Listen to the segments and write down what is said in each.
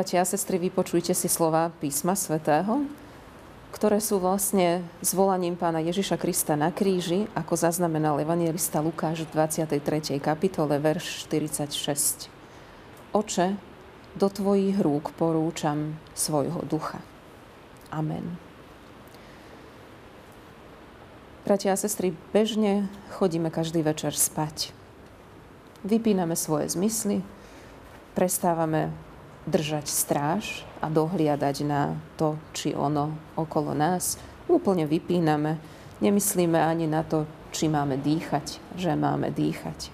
Bratia a sestry, vypočujte si slova písma svätého, ktoré sú vlastne zvolaním pána Ježiša Krista na kríži, ako zaznamenal evangelista Lukáš v 23. kapitole, verš 46. Oče, do tvojich rúk porúčam svojho ducha. Amen. Bratia a sestry, bežne chodíme každý večer spať. Vypíname svoje zmysly, prestávame držať stráž a dohliadať na to, či ono okolo nás. Úplne vypíname, nemyslíme ani na to, či máme dýchať, že máme dýchať.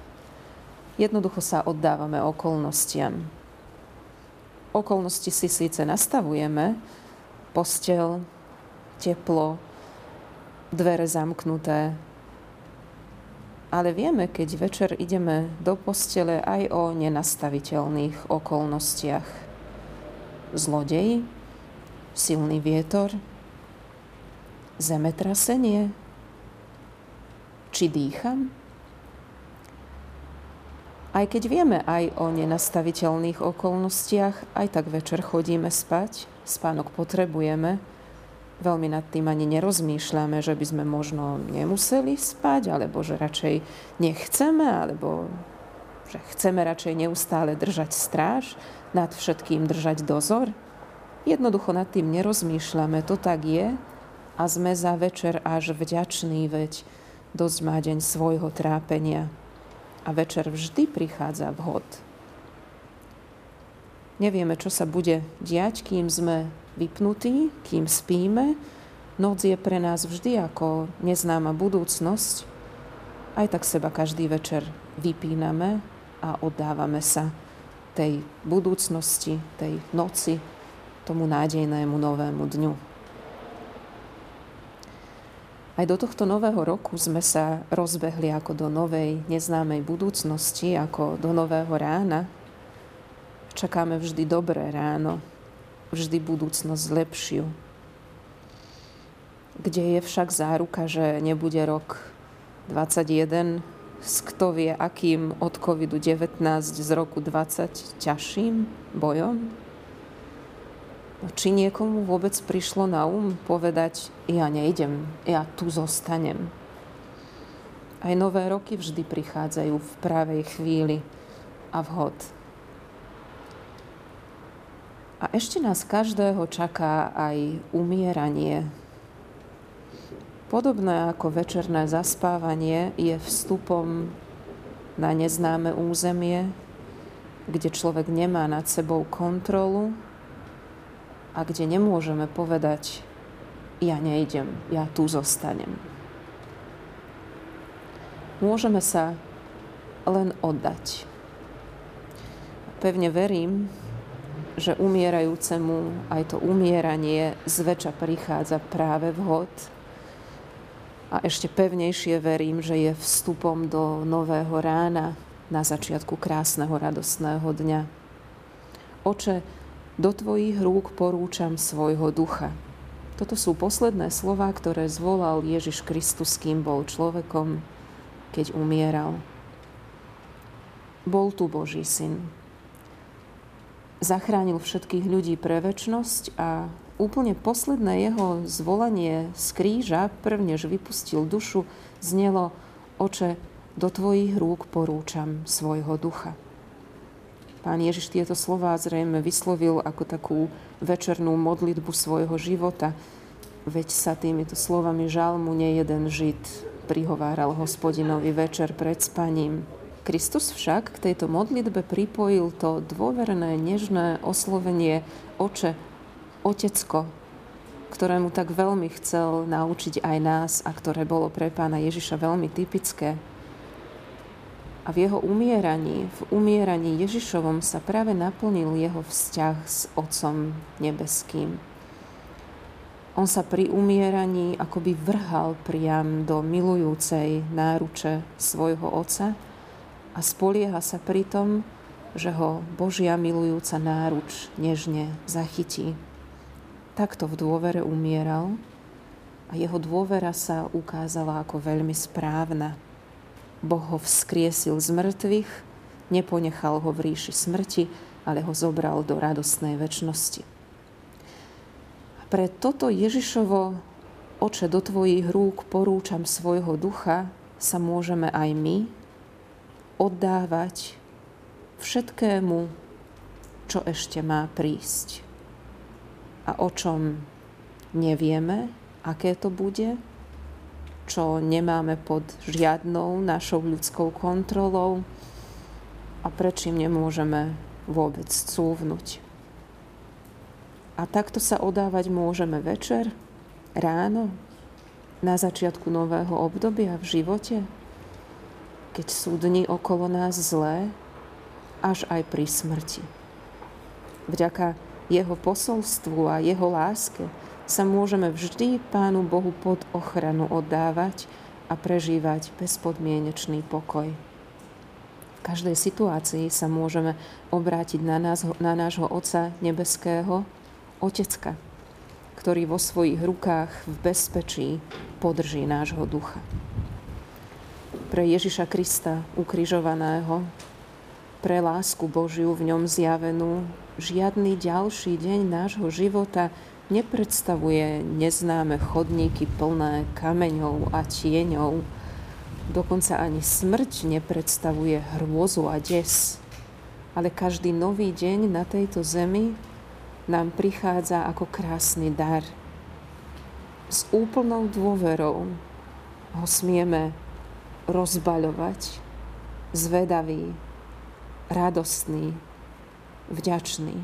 Jednoducho sa oddávame okolnostiam. Okolnosti si síce nastavujeme, postel, teplo, dvere zamknuté, ale vieme, keď večer ideme do postele aj o nenastaviteľných okolnostiach. Zlodej, silný vietor, zemetrasenie, či dýcham? Aj keď vieme aj o nenastaviteľných okolnostiach, aj tak večer chodíme spať, spánok potrebujeme, veľmi nad tým ani nerozmýšľame, že by sme možno nemuseli spať, alebo že radšej nechceme, alebo že chceme radšej neustále držať stráž, nad všetkým držať dozor. Jednoducho nad tým nerozmýšľame, to tak je a sme za večer až vďační, veď dosť má deň svojho trápenia a večer vždy prichádza vhod. Nevieme, čo sa bude diať, kým sme vypnutí, kým spíme. Noc je pre nás vždy ako neznáma budúcnosť. Aj tak seba každý večer vypíname a oddávame sa tej budúcnosti, tej noci, tomu nádejnému novému dňu. Aj do tohto nového roku sme sa rozbehli ako do novej, neznámej budúcnosti, ako do nového rána. Čakáme vždy dobré ráno, vždy budúcnosť lepšiu. Kde je však záruka, že nebude rok 21 s kto vie akým od COVID-19 z roku 20 ťažším bojom? No, či niekomu vôbec prišlo na um povedať, ja nejdem, ja tu zostanem. Aj nové roky vždy prichádzajú v pravej chvíli a vhod. A ešte nás každého čaká aj umieranie. Podobné ako večerné zaspávanie je vstupom na neznáme územie, kde človek nemá nad sebou kontrolu a kde nemôžeme povedať, ja nejdem, ja tu zostanem. Môžeme sa len oddať. Pevne verím, že umierajúcemu aj to umieranie zväčša prichádza práve vhod. A ešte pevnejšie verím, že je vstupom do nového rána na začiatku krásneho radostného dňa. Oče, do Tvojich rúk porúčam svojho ducha. Toto sú posledné slova, ktoré zvolal Ježiš Kristus, kým bol človekom, keď umieral. Bol tu Boží syn, zachránil všetkých ľudí pre väčnosť a úplne posledné jeho zvolanie z kríža, prvnež vypustil dušu, znelo Oče, do Tvojich rúk porúčam svojho ducha. Pán Ježiš tieto slová zrejme vyslovil ako takú večernú modlitbu svojho života, veď sa týmito slovami žalmu nejeden žid prihováral hospodinovi večer pred spaním. Kristus však k tejto modlitbe pripojil to dôverné, nežné oslovenie oče, otecko, ktorému tak veľmi chcel naučiť aj nás a ktoré bolo pre pána Ježiša veľmi typické. A v jeho umieraní, v umieraní Ježišovom sa práve naplnil jeho vzťah s Otcom nebeským. On sa pri umieraní akoby vrhal priam do milujúcej náruče svojho Otca, a spolieha sa pri tom, že ho Božia milujúca náruč nežne zachytí. Takto v dôvere umieral a jeho dôvera sa ukázala ako veľmi správna. Boh ho vzkriesil z mŕtvych, neponechal ho v ríši smrti, ale ho zobral do radostnej väčšnosti. Pre toto Ježišovo Oče, do Tvojich rúk porúčam svojho ducha, sa môžeme aj my oddávať všetkému, čo ešte má prísť. A o čom nevieme, aké to bude, čo nemáme pod žiadnou našou ľudskou kontrolou a prečím nemôžeme vôbec cúvnuť. A takto sa odávať môžeme večer, ráno, na začiatku nového obdobia v živote, keď sú dni okolo nás zlé, až aj pri smrti. Vďaka jeho posolstvu a jeho láske sa môžeme vždy Pánu Bohu pod ochranu oddávať a prežívať bezpodmienečný pokoj. V každej situácii sa môžeme obrátiť na, nás, na nášho Otca Nebeského, Otecka, ktorý vo svojich rukách v bezpečí podrží nášho ducha. Pre Ježiša Krista ukrižovaného, pre lásku Božiu v ňom zjavenú, žiadny ďalší deň nášho života nepredstavuje neznáme chodníky plné kameňov a tieňov. Dokonca ani smrť nepredstavuje hrôzu a des. Ale každý nový deň na tejto zemi nám prichádza ako krásny dar. S úplnou dôverou ho smieme rozbaľovať, zvedavý, radostný, vďačný.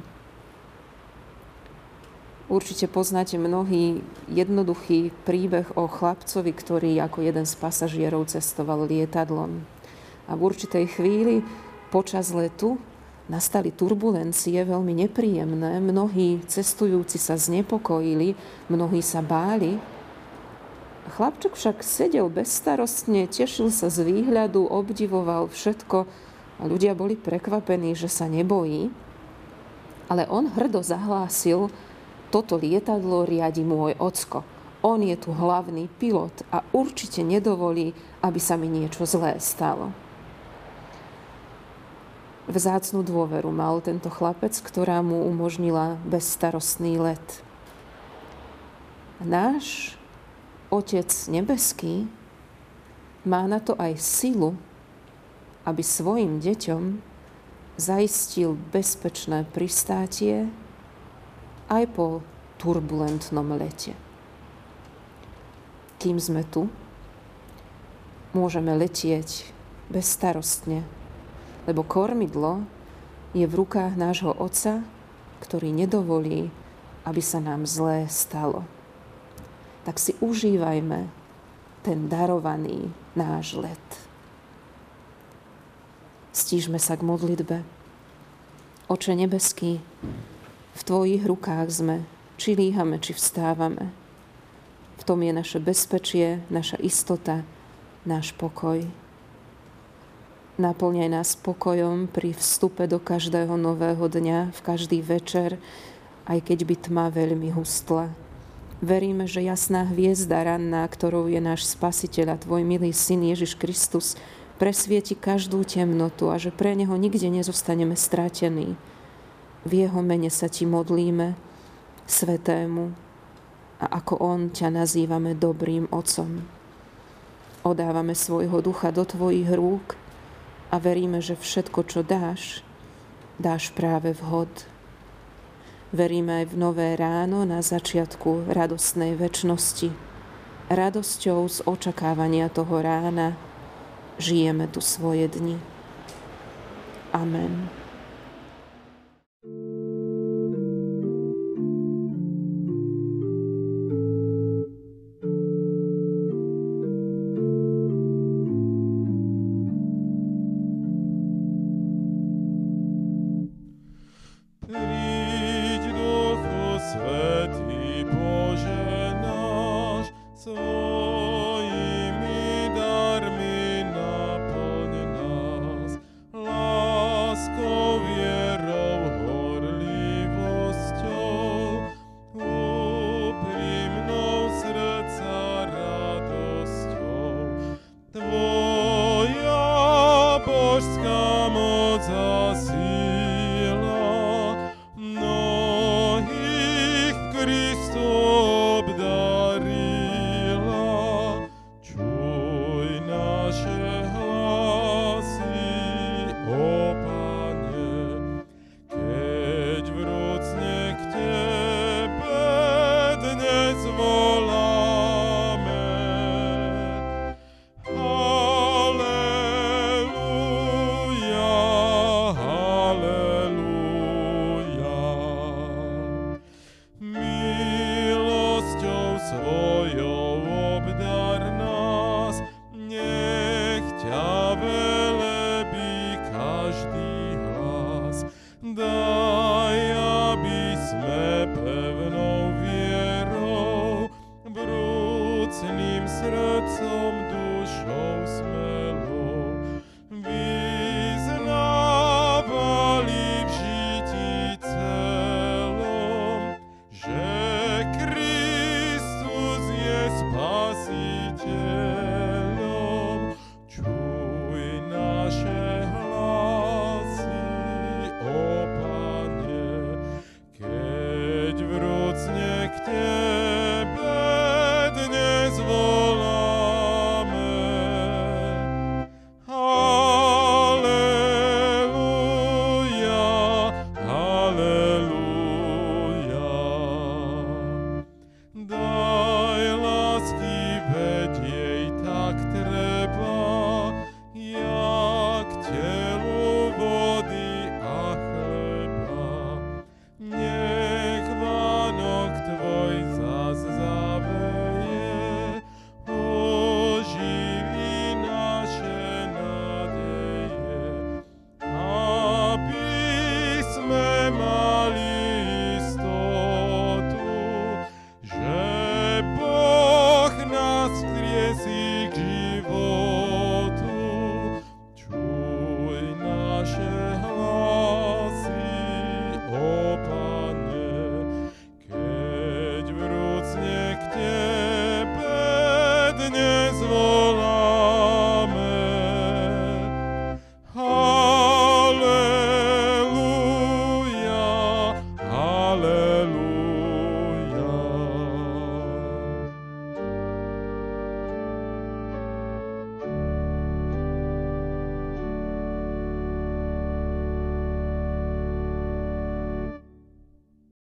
Určite poznáte mnohý jednoduchý príbeh o chlapcovi, ktorý ako jeden z pasažierov cestoval lietadlom. A v určitej chvíli počas letu nastali turbulencie veľmi nepríjemné, mnohí cestujúci sa znepokojili, mnohí sa báli. Chlapček však sedel bezstarostne, tešil sa z výhľadu, obdivoval všetko a ľudia boli prekvapení, že sa nebojí. Ale on hrdo zahlásil, toto lietadlo riadi môj ocko. On je tu hlavný pilot a určite nedovolí, aby sa mi niečo zlé stalo. Vzácnú dôveru mal tento chlapec, ktorá mu umožnila bezstarostný let. Náš Otec nebeský má na to aj silu, aby svojim deťom zaistil bezpečné pristátie aj po turbulentnom lete. Kým sme tu, môžeme letieť bezstarostne lebo kormidlo je v rukách nášho Otca, ktorý nedovolí, aby sa nám zlé stalo. Tak si užívajme ten darovaný náš let. Stížme sa k modlitbe. Oče nebeský, v Tvojich rukách sme, či líhame, či vstávame. V tom je naše bezpečie, naša istota, náš pokoj. Naplňaj nás pokojom pri vstupe do každého nového dňa, v každý večer, aj keď by tma veľmi hustla. Veríme, že jasná hviezda ranná, ktorou je náš Spasiteľ a Tvoj milý Syn Ježiš Kristus, presvieti každú temnotu a že pre Neho nikde nezostaneme stratení. V Jeho mene sa Ti modlíme, Svetému, a ako On ťa nazývame dobrým Otcom. Odávame svojho ducha do Tvojich rúk, a veríme, že všetko, čo dáš, dáš práve vhod. Veríme aj v nové ráno na začiatku radostnej väčšnosti. Radosťou z očakávania toho rána žijeme tu svoje dni. Amen. aby sme pevnou vierou, vrúcným srdcom, dušou sme.